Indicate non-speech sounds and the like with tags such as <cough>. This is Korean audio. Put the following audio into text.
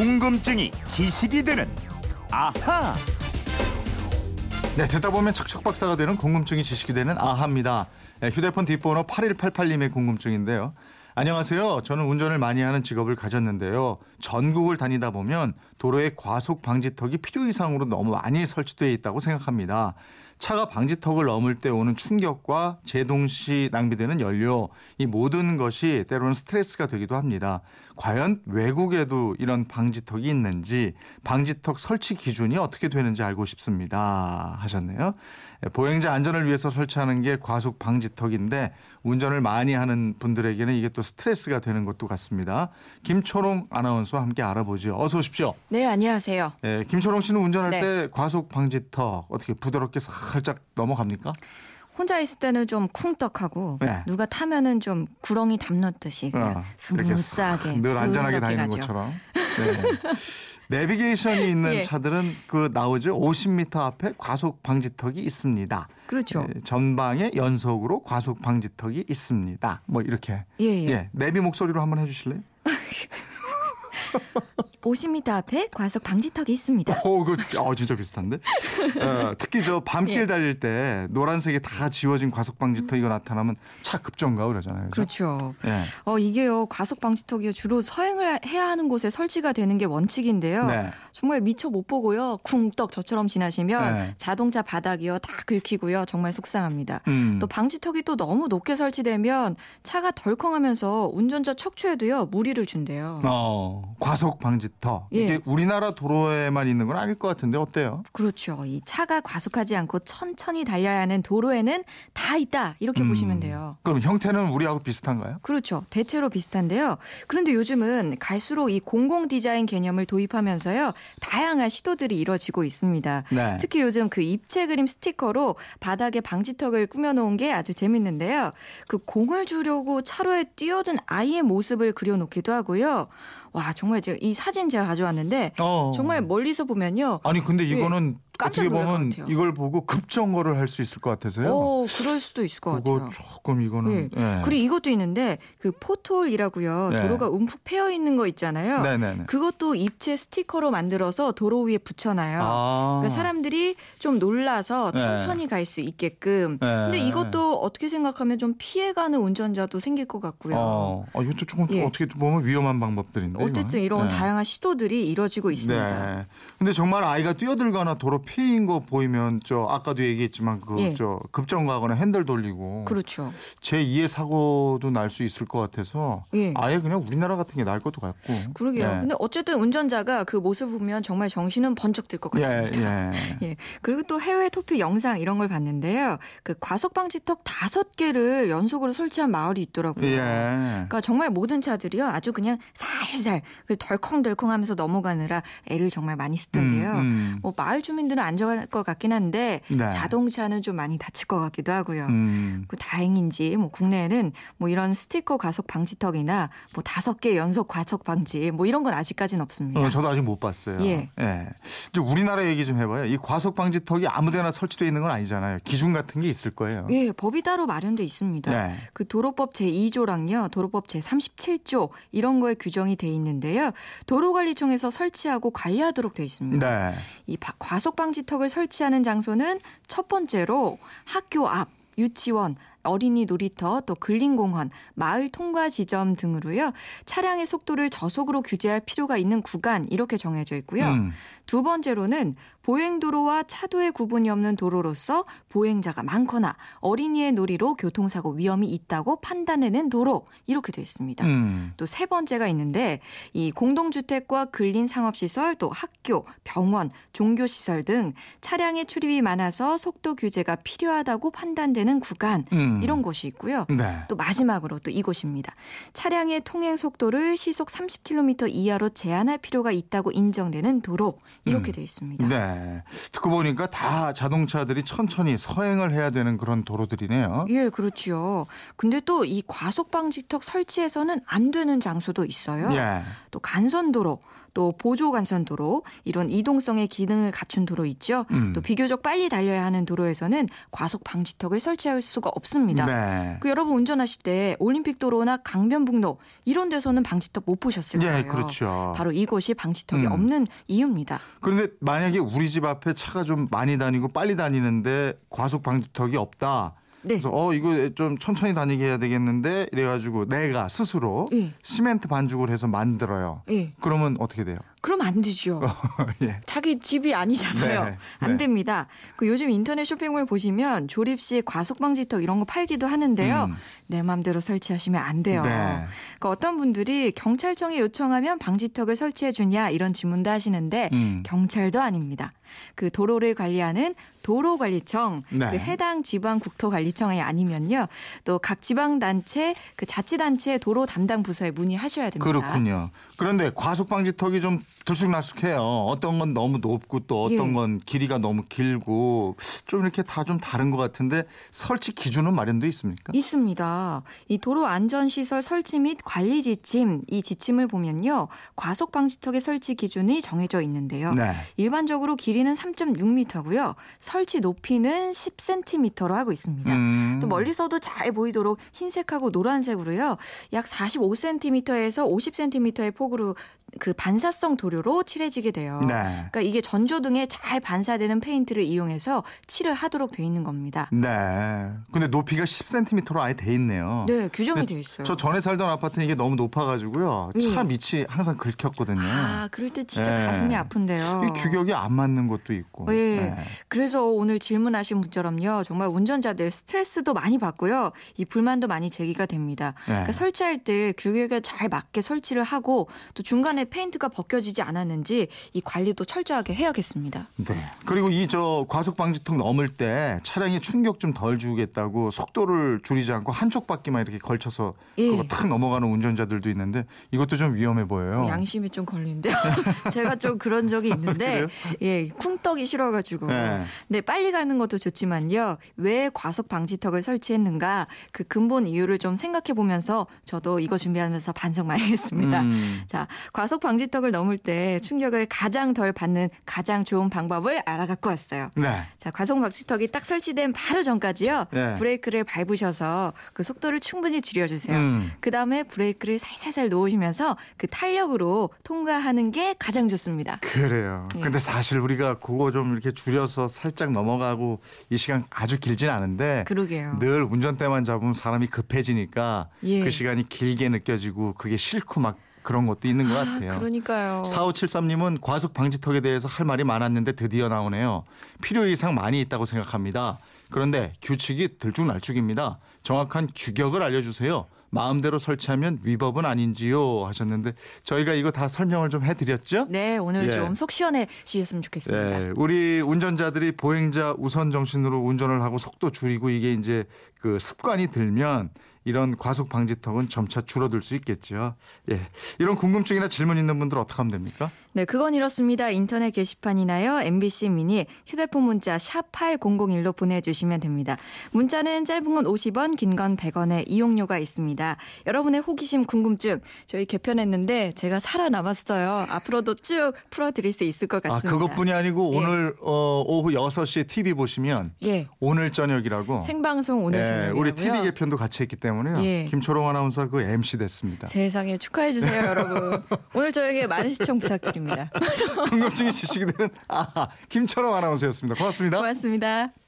궁금증이 지식이 되는 아하. 네, 듣다 보면 척척 박사가 되는 궁금증이 지식이 되는 아하입니다. 네, 휴대폰 뒷번호 8188님의 궁금증인데요. 안녕하세요. 저는 운전을 많이 하는 직업을 가졌는데요. 전국을 다니다 보면 도로에 과속 방지턱이 필요 이상으로 너무 많이 설치되어 있다고 생각합니다. 차가 방지턱을 넘을 때 오는 충격과 제동 시 낭비되는 연료, 이 모든 것이 때로는 스트레스가 되기도 합니다. 과연 외국에도 이런 방지턱이 있는지, 방지턱 설치 기준이 어떻게 되는지 알고 싶습니다. 하셨네요. 예, 보행자 안전을 위해서 설치하는 게 과속 방지턱인데 운전을 많이 하는 분들에게는 이게 또 스트레스가 되는 것도 같습니다. 김초롱 아나운서와 함께 알아보죠. 어서 오십시오. 네, 안녕하세요. 예, 김초롱 씨는 운전할 네. 때 과속 방지턱 어떻게 부드럽게 살짝 넘어갑니까? 혼자 있을 때는 좀 쿵떡하고 네. 누가 타면은 좀 구렁이 담넣듯이 어, 스무스하게 늘 안전하게 다니는 가죠. 것처럼. <laughs> 네. 내비게이션이 있는 예. 차들은 그 나오죠. 50m 앞에 과속 방지턱이 있습니다. 그렇죠. 예, 전방에 연속으로 과속 방지턱이 있습니다. 뭐 이렇게. 예, 예. 예, 내비 목소리로 한번 해주실래요? <laughs> 50m 앞에 과속 방지턱이 있습니다. 오, 그, 어, 진짜 비슷한데? 어, 특히 저 밤길 예. 달릴 때 노란색이 다 지워진 과속 방지턱 이거 나타나면 차 급정가 그러잖아요. 그죠? 그렇죠. 예. 어, 이게요, 과속 방지턱이 주로 서행을 해야 하는 곳에 설치가 되는 게 원칙인데요. 네. 정말 미처 못 보고요. 쿵떡 저처럼 지나시면 네. 자동차 바닥이요. 다 긁히고요. 정말 속상합니다. 음. 또 방지턱이 또 너무 높게 설치되면 차가 덜컹하면서 운전자 척추에도요 무리를 준대요. 어, 과속 방지턱. 예. 이게 우리나라 도로에만 있는 건 아닐 것 같은데 어때요? 그렇죠. 이 차가 과속하지 않고 천천히 달려야 하는 도로에는 다 있다 이렇게 음. 보시면 돼요. 그럼 형태는 우리하고 비슷한가요? 그렇죠. 대체로 비슷한데요. 그런데 요즘은 갈수록 이 공공 디자인 개념을 도입하면서요. 다양한 시도들이 이뤄지고 있습니다. 네. 특히 요즘 그 입체 그림 스티커로 바닥에 방지턱을 꾸며놓은 게 아주 재밌는데요. 그 공을 주려고 차로에 뛰어든 아이의 모습을 그려놓기도 하고요. 와 정말 제가 이 사진 제가 가져왔는데 어. 정말 멀리서 보면요. 아니 근데 이거는 깜짝 어떻게 보면. 이걸 보고 급정거를 할 수 있을 것 같아서요. 오, 그럴 수도 있을 것 같아요. 조금 이거는 예. 그리고 이것도 있는데 그 포톨이라고요. 네. 도로가 움푹 패여 있는 거 있잖아요. 네네네. 그것도 입체 스티커로 만들어서 도로 위에 붙여놔요. 아. 그러니까 사람들이 좀 놀라서 네. 천천히 갈 수 있게끔. 네. 근데 이것도 어떻게 생각하면 좀 피해가는 운전자도 생길 것 같고요. 어, 어, 이것도 조금 예. 어떻게 보면 위험한 방법들인데. 어쨌든 이거는. 이런 네. 다양한 시도들이 이뤄지고 있습니다. 네. 근데 정말 아이가 뛰어들거나 도로 피인 거 보이면 저 아까도 얘기했지만 그 예. 저 급정거하거나 핸들 돌리고 그렇죠. 제 2의 사고도 날 수 있을 것 같아서 예. 아예 그냥 우리나라 같은 게 나을 것도 같고. 그러게요. 네. 근데 어쨌든 운전자가 그 모습 보면 정말 정신은 번쩍 들 것 같습니다. 예, 예. <laughs> 예. 그리고 또 해외 토픽 영상 이런 걸 봤는데요. 그 과속 방지턱 다섯 개를 연속으로 설치한 마을이 있더라고요. 예. 그러니까 정말 모든 차들이요 아주 그냥 살살 그 덜컹덜컹하면서 넘어가느라 애를 정말 많이 쓰던데요. 음, 음. 뭐 마을 주민 들은 안전할 것 같긴 한데 네. 자동차는 좀 많이 다칠 것 같기도 하고요. 음. 그 다행인지 뭐 국내에는 뭐 이런 스티커 과속 방지턱이나 뭐 다섯 개 연속 과속 방지 뭐 이런 건 아직까지는 없습니다. 어, 저도 아직 못 봤어요. 예. 이제 우리나라 얘기 좀 해봐요. 이 과속 방지턱이 아무데나 설치되어 있는 건 아니잖아요. 기준 같은 게 있을 거예요. 예, 법이 따로 마련돼 있습니다. 네. 그 도로법 제 2조랑요, 도로법 제 37조 이런 거에 규정이 돼 있는데요. 도로관리청에서 설치하고 관리하도록 돼 있습니다. 네. 이 바- 과속 방지턱을 설치하는 장소는 첫 번째로 학교 앞, 유치원, 어린이 놀이터, 또 근린공원, 마을 통과 지점 등으로요. 차량의 속도를 저속으로 규제할 필요가 있는 구간 이렇게 정해져 있고요. 음. 두 번째로는 보행도로와 차도의 구분이 없는 도로로서 보행자가 많거나 어린이의 놀이로 교통사고 위험이 있다고 판단되는 도로 이렇게 되어 있습니다. 음. 또세 번째가 있는데 이 공동주택과 근린 상업시설 또 학교, 병원, 종교시설 등 차량의 출입이 많아서 속도 규제가 필요하다고 판단되는 구간 음. 이런 곳이 있고요. 네. 또 마지막으로 또 이곳입니다. 차량의 통행 속도를 시속 30km 이하로 제한할 필요가 있다고 인정되는 도로 이렇게 음. 되어 있습니다. 네. 듣고 보니까 다 자동차들이 천천히 서행을 해야 되는 그런 도로들이네요. 예, 그렇지요. 근데 또 이 과속 방지턱 설치해서는 안 되는 장소도 있어요. 예. 또 간선도로, 또 보조 간선도로 이런 이동성의 기능을 갖춘 도로 있죠. 음. 또 비교적 빨리 달려야 하는 도로에서는 과속 방지턱을 설치할 수가 없습니다. 없습니다. 네. 그 여러분 운전하실 때 올림픽 도로나 강변북로 이런 데서는 방지턱 못 보셨을 거예요. 예, 그렇죠. 바로 이곳이 방지턱이 음. 없는 이유입니다. 그런데 만약에 우리 집 앞에 차가 좀 많이 다니고 빨리 다니는데 과속 방지턱이 없다. 네. 그래서 어 이거 좀 천천히 다니게 해야 되겠는데 이래가지고 내가 스스로 예. 시멘트 반죽을 해서 만들어요. 예. 그러면 어떻게 돼요? 그럼 안 되죠. <laughs> 예. 자기 집이 아니잖아요. 네, 안 네. 됩니다. 그 요즘 인터넷 쇼핑몰 보시면 조립 시 과속 방지턱 이런 거 팔기도 하는데요. 음. 내 마음대로 설치하시면 안 돼요. 네. 그러니까 어떤 분들이 경찰청에 요청하면 방지턱을 설치해 주냐 이런 질문도 하시는데 음. 경찰도 아닙니다. 그 도로를 관리하는 도로관리청, 네. 그 해당 지방 국토관리청이 아니면요, 또 각 지방 단체, 그 자치단체 도로 담당 부서에 문의하셔야 됩니다. 그렇군요. 그런데 과속 방지턱이 좀 들쑥날쑥해요. 어떤 건 너무 높고 또 어떤 예. 건 길이가 너무 길고 좀 이렇게 다 좀 다른 것 같은데 설치 기준은 마련돼 있습니까? 있습니다. 이 도로 안전 시설 설치 및 관리 지침 이 지침을 보면요. 과속 방지턱의 설치 기준이 정해져 있는데요. 네. 일반적으로 길이는 3.6m고요. 설치 높이는 10cm로 하고 있습니다. 음. 또 멀리서도 잘 보이도록 흰색하고 노란색으로요. 약 45cm에서 50cm의 폭으로 그 반사성 도 료로 칠해지게 돼요. 네. 그러니까 이게 전조등에 잘 반사되는 페인트를 이용해서 칠을 하도록 돼 있는 겁니다. 네. 근데 높이가 10cm로 아예 돼 있네요. 네, 규정이 돼 있어요. 저 전에 살던 아파트는 이게 너무 높아가지고요. 예. 차 밑이 항상 긁혔거든요. 아, 그럴 때 진짜 네. 가슴이 아픈데요. 이 규격이 안 맞는 것도 있고. 예. 네. 그래서 오늘 질문하신 분처럼요. 정말 운전자들 스트레스도 많이 받고요. 이 불만도 많이 제기가 됩니다. 네. 그러니까 설치할 때 규격에 잘 맞게 설치를 하고 또 중간에 페인트가 벗겨지지 않았는지 이 관리도 철저하게 해야겠습니다. 네. 그리고 이 저 과속 방지턱 넘을 때 차량에 충격 좀 덜 주겠다고 속도를 줄이지 않고 한쪽 바퀴만 이렇게 걸쳐서 예. 그거 탁 넘어가는 운전자들도 있는데 이것도 좀 위험해 보여요. 양심이 좀 걸리는데요. <laughs> 제가 좀 그런 적이 있는데 예, 쿵떡이 싫어가지고. 네. 네, 빨리 가는 것도 좋지만요. 왜 과속 방지턱을 설치했는가 그 근본 이유를 좀 생각해 보면서 저도 이거 준비하면서 <laughs> 반성 많이 했습니다. 음. 자, 과속 방지턱을 넘을 때 충격을 가장 덜 받는 가장 좋은 방법을 알아갖고 왔어요. 네. 자, 과속 방지턱이 딱 설치된 바로 전까지요. 네. 브레이크를 밟으셔서 그 속도를 충분히 줄여주세요. 음. 그 다음에 브레이크를 살살살 놓으시면서 그 탄력으로 통과하는 게 가장 좋습니다. 그래요. 예. 근데 사실 우리가 그거 좀 이렇게 줄여서 살짝 넘어가고 이 시간 아주 길진 않은데 그러게요. 늘 운전대만 잡으면 사람이 급해지니까 예. 그 시간이 길게 느껴지고 그게 싫고 막 그런 것도 있는 것 같아요. 그러니까요. 4573님은 과속 방지턱에 대해서 할 말이 많았는데 드디어 나오네요. 필요 이상 많이 있다고 생각합니다. 그런데 규칙이 들쭉날쭉입니다. 정확한 규격을 알려주세요. 마음대로 설치하면 위법은 아닌지요 하셨는데 저희가 이거 다 설명을 좀 해드렸죠? 네, 오늘 예. 좀속 시원해지셨으면 좋겠습니다. 네, 우리 운전자들이 보행자 우선 정신으로 운전을 하고 속도 줄이고 이게 이제 그 습관이 들면 이런 과속 방지턱은 점차 줄어들 수 있겠죠. 예. 이런 궁금증이나 질문 있는 분들 어떻게 하면 됩니까? 네, 그건 이렇습니다. 인터넷 게시판이나요. MBC 미니 휴대폰 문자 샵 8001로 보내주시면 됩니다. 문자는 짧은 건 50원, 긴 건 100원의 이용료가 있습니다. 여러분의 호기심, 궁금증 저희 개편했는데 제가 살아남았어요. 앞으로도 쭉 풀어드릴 수 있을 것 아, 같습니다. 그것뿐이 아니고 예. 오늘 어, 오후 6시에 TV 보시면 예, 오늘 저녁이라고 생방송 오늘 예, 저녁이고요. 우리 TV 개편도 같이 했기 때문에요. 예. 김초롱 아나운서 그 MC 됐습니다. 세상에 축하해 주세요, 여러분. 오늘 저에게 많은 시청 부탁드립니다. <laughs> 궁금증이 지식이 되는 아, 김초롱 아나운서였습니다. 고맙습니다. 고맙습니다.